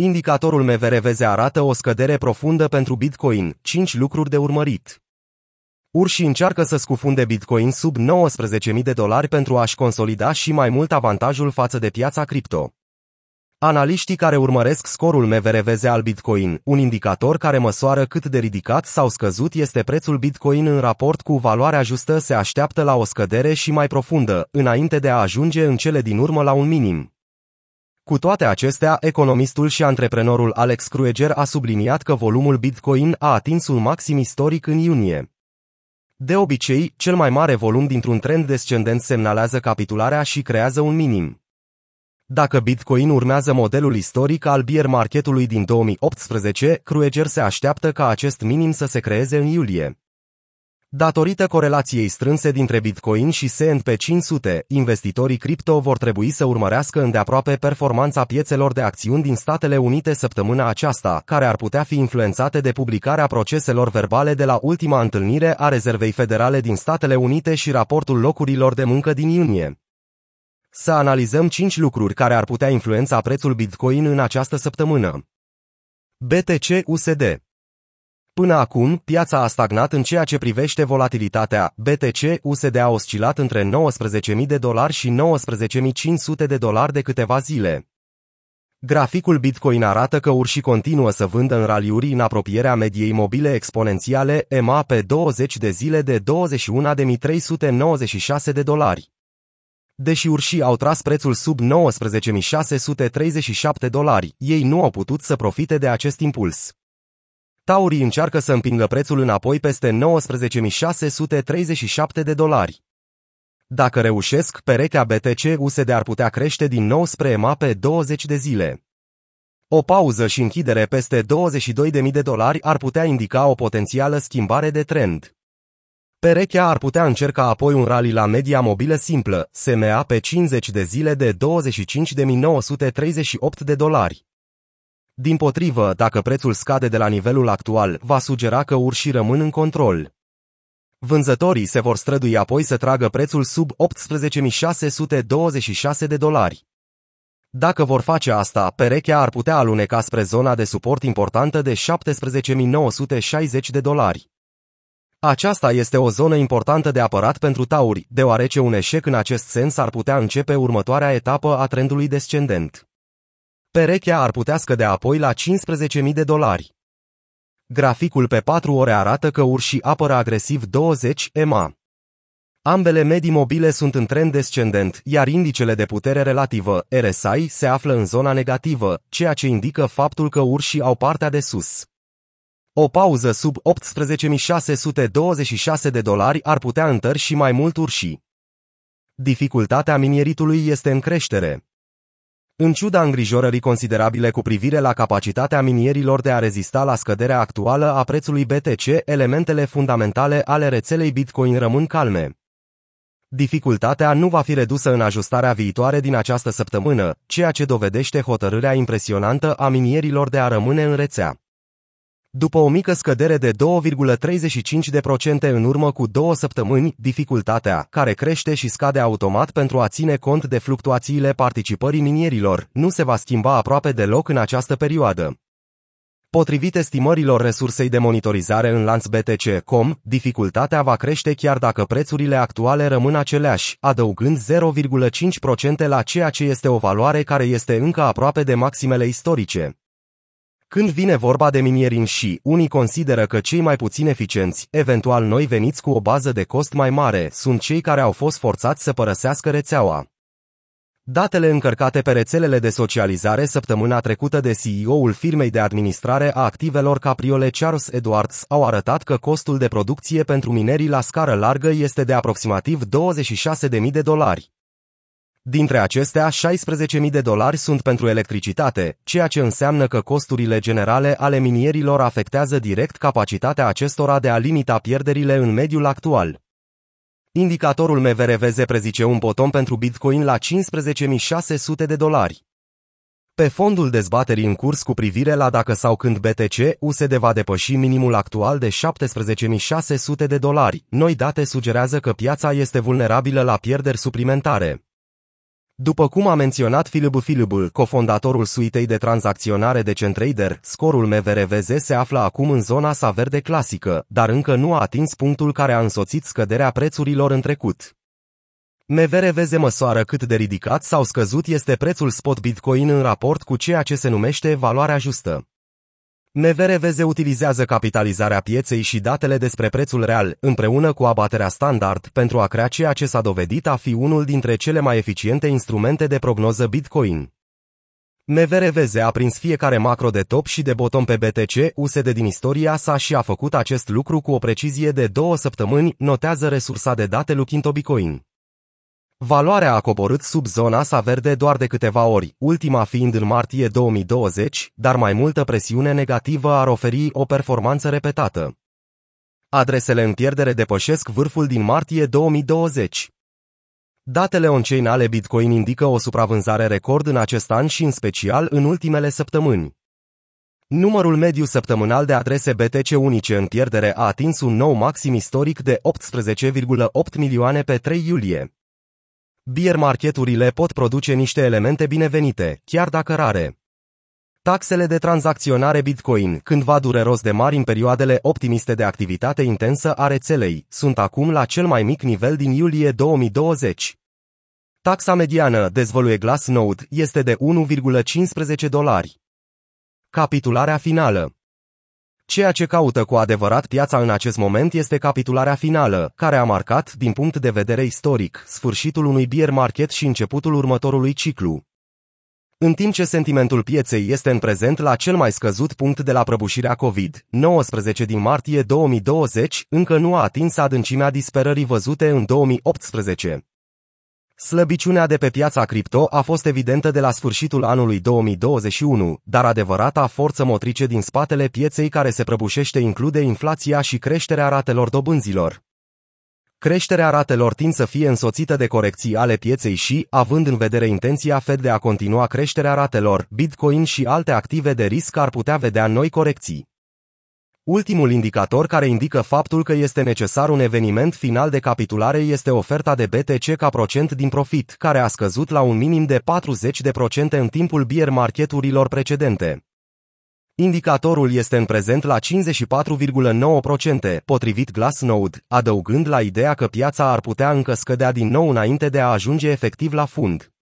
Indicatorul MVRVZ arată o scădere profundă pentru Bitcoin, 5 lucruri de urmărit. Urși încearcă să scufunde Bitcoin sub 19.000 de dolari pentru a-și consolida și mai mult avantajul față de piața cripto. Analiștii care urmăresc scorul MVRVZ al Bitcoin, un indicator care măsoară cât de ridicat sau scăzut este prețul Bitcoin în raport cu valoarea justă, se așteaptă la o scădere și mai profundă, înainte de a ajunge în cele din urmă la un minim. Cu toate acestea, economistul și antreprenorul Alex Krueger a subliniat că volumul Bitcoin a atins un maxim istoric în iunie. De obicei, cel mai mare volum dintr-un trend descendent semnalează capitularea și creează un minim. Dacă Bitcoin urmează modelul istoric al bear marketului din 2018, Krueger se așteaptă ca acest minim să se creeze în iulie. Datorită corelației strânse dintre Bitcoin și S&P 500, investitorii cripto vor trebui să urmărească îndeaproape performanța piețelor de acțiuni din Statele Unite săptămâna aceasta, care ar putea fi influențate de publicarea proceselor verbale de la ultima întâlnire a Rezervei Federale din Statele Unite și raportul locurilor de muncă din iunie. Să analizăm 5 lucruri care ar putea influența prețul Bitcoin în această săptămână. BTC-USD Până acum, piața a stagnat în ceea ce privește volatilitatea. BTC-USD a oscilat între 19.000 de dolari și 19.500 de dolari de câteva zile. Graficul Bitcoin arată că urși continuă să vândă în raliuri în apropierea mediei mobile exponențiale EMA pe 20 de zile de 21.396 de dolari. Deși urșii au tras prețul sub 19.637 dolari, ei nu au putut să profite de acest impuls. Taurii încearcă să împingă prețul înapoi peste 19.637 de dolari. Dacă reușesc, perechea BTC-USD ar putea crește din nou spre EMA pe 20 de zile. O pauză și închidere peste 22.000 de dolari ar putea indica o potențială schimbare de trend. Perechea ar putea încerca apoi un rally la media mobilă simplă, SMA pe 50 de zile de 25.938 de dolari. Din potrivă, dacă prețul scade de la nivelul actual, va sugera că urșii rămân în control. Vânzătorii se vor strădui apoi să tragă prețul sub 18.626 de dolari. Dacă vor face asta, perechea ar putea aluneca spre zona de suport importantă de 17.960 de dolari. Aceasta este o zonă importantă de apărat pentru tauri, deoarece un eșec în acest sens ar putea începe următoarea etapă a trendului descendent. Perechea ar putea scădea apoi la 15.000 de dolari. Graficul pe 4 ore arată că urșii apără agresiv 20 EMA. Ambele medii mobile sunt în trend descendent, iar indicele de putere relativă, RSI, se află în zona negativă, ceea ce indică faptul că urșii au partea de sus. O pauză sub 18.626 de dolari ar putea întări și mai mult urșii. Dificultatea minieritului este în creștere. În ciuda îngrijorării considerabile cu privire la capacitatea minierilor de a rezista la scăderea actuală a prețului BTC, elementele fundamentale ale rețelei Bitcoin rămân calme. Dificultatea nu va fi redusă în ajustarea viitoare din această săptămână, ceea ce dovedește hotărârea impresionantă a minierilor de a rămâne în rețea. După o mică scădere de 2,35% în urmă cu două săptămâni, dificultatea, care crește și scade automat pentru a ține cont de fluctuațiile participării minierilor, nu se va schimba aproape deloc în această perioadă. Potrivit estimărilor resursei de monitorizare în lanț BTC.com, dificultatea va crește chiar dacă prețurile actuale rămân aceleași, adăugând 0,5% la ceea ce este o valoare care este încă aproape de maximele istorice. Când vine vorba de minieri în și, unii consideră că cei mai puțin eficienți, eventual noi veniți cu o bază de cost mai mare, sunt cei care au fost forțați să părăsească rețeaua. Datele încărcate pe rețelele de socializare săptămâna trecută de CEO-ul firmei de administrare a activelor Capriole Charles Edwards au arătat că costul de producție pentru minerii la scară largă este de aproximativ 26.000 de dolari. Dintre acestea, 16.000 de dolari sunt pentru electricitate, ceea ce înseamnă că costurile generale ale minierilor afectează direct capacitatea acestora de a limita pierderile în mediul actual. Indicatorul MVRVZ prezice un bottom pentru Bitcoin la 15.600 de dolari. Pe fondul dezbaterii în curs cu privire la dacă sau când BTC USD va depăși minimul actual de 17.600 de dolari, noi date sugerează că piața este vulnerabilă la pierderi suplimentare. După cum a menționat Philip Philip, cofondatorul suitei de tranzacționare de Centrader, scorul MVRVZ se află acum în zona sa verde clasică, dar încă nu a atins punctul care a însoțit scăderea prețurilor în trecut. MVRVZ măsoară cât de ridicat sau scăzut este prețul spot Bitcoin în raport cu ceea ce se numește valoarea justă. MVRVZ utilizează capitalizarea pieței și datele despre prețul real, împreună cu abaterea standard, pentru a crea ceea ce s-a dovedit a fi unul dintre cele mai eficiente instrumente de prognoză Bitcoin. MVRVZ a prins fiecare macro de top și de bottom pe BTC USD din istoria sa și a făcut acest lucru cu o precizie de două săptămâni, notează resursa de date Lukinto Bitcoin. Valoarea a coborât sub zona sa verde doar de câteva ori, ultima fiind în martie 2020, dar mai multă presiune negativă ar oferi o performanță repetată. Adresele în pierdere depășesc vârful din martie 2020. Datele on-chain ale Bitcoin indică o supravânzare record în acest an și în special în ultimele săptămâni. Numărul mediu săptămânal de adrese BTC unice în pierdere a atins un nou maxim istoric de 18,8 milioane pe 3 iulie. Beer marketurile pot produce niște elemente binevenite, chiar dacă rare. Taxele de tranzacționare Bitcoin, cândva dureros de mari în perioadele optimiste de activitate intensă a rețelei, sunt acum la cel mai mic nivel din iulie 2020. Taxa mediană, dezvăluie Glassnode, este de 1,15 dolari. Capitularea finală Ceea ce caută cu adevărat piața în acest moment este capitularea finală, care a marcat, din punct de vedere istoric, sfârșitul unui bear market și începutul următorului ciclu. În timp ce sentimentul pieței este în prezent la cel mai scăzut punct de la prăbușirea COVID-19 din martie 2020, încă nu a atins adâncimea disperării văzute în 2018. Slăbiciunea de pe piața cripto a fost evidentă de la sfârșitul anului 2021, dar adevărata forță motrice din spatele pieței care se prăbușește include inflația și creșterea ratelor dobânzilor. Creșterea ratelor tind să fie însoțită de corecții ale pieței și, având în vedere intenția Fed de a continua creșterea ratelor, Bitcoin și alte active de risc ar putea vedea noi corecții. Ultimul indicator care indică faptul că este necesar un eveniment final de capitulare este oferta de BTC ca procent din profit, care a scăzut la un minim de 40% în timpul bear marketurilor precedente. Indicatorul este în prezent la 54,9%, potrivit Glassnode, adăugând la ideea că piața ar putea încă scădea din nou înainte de a ajunge efectiv la fund.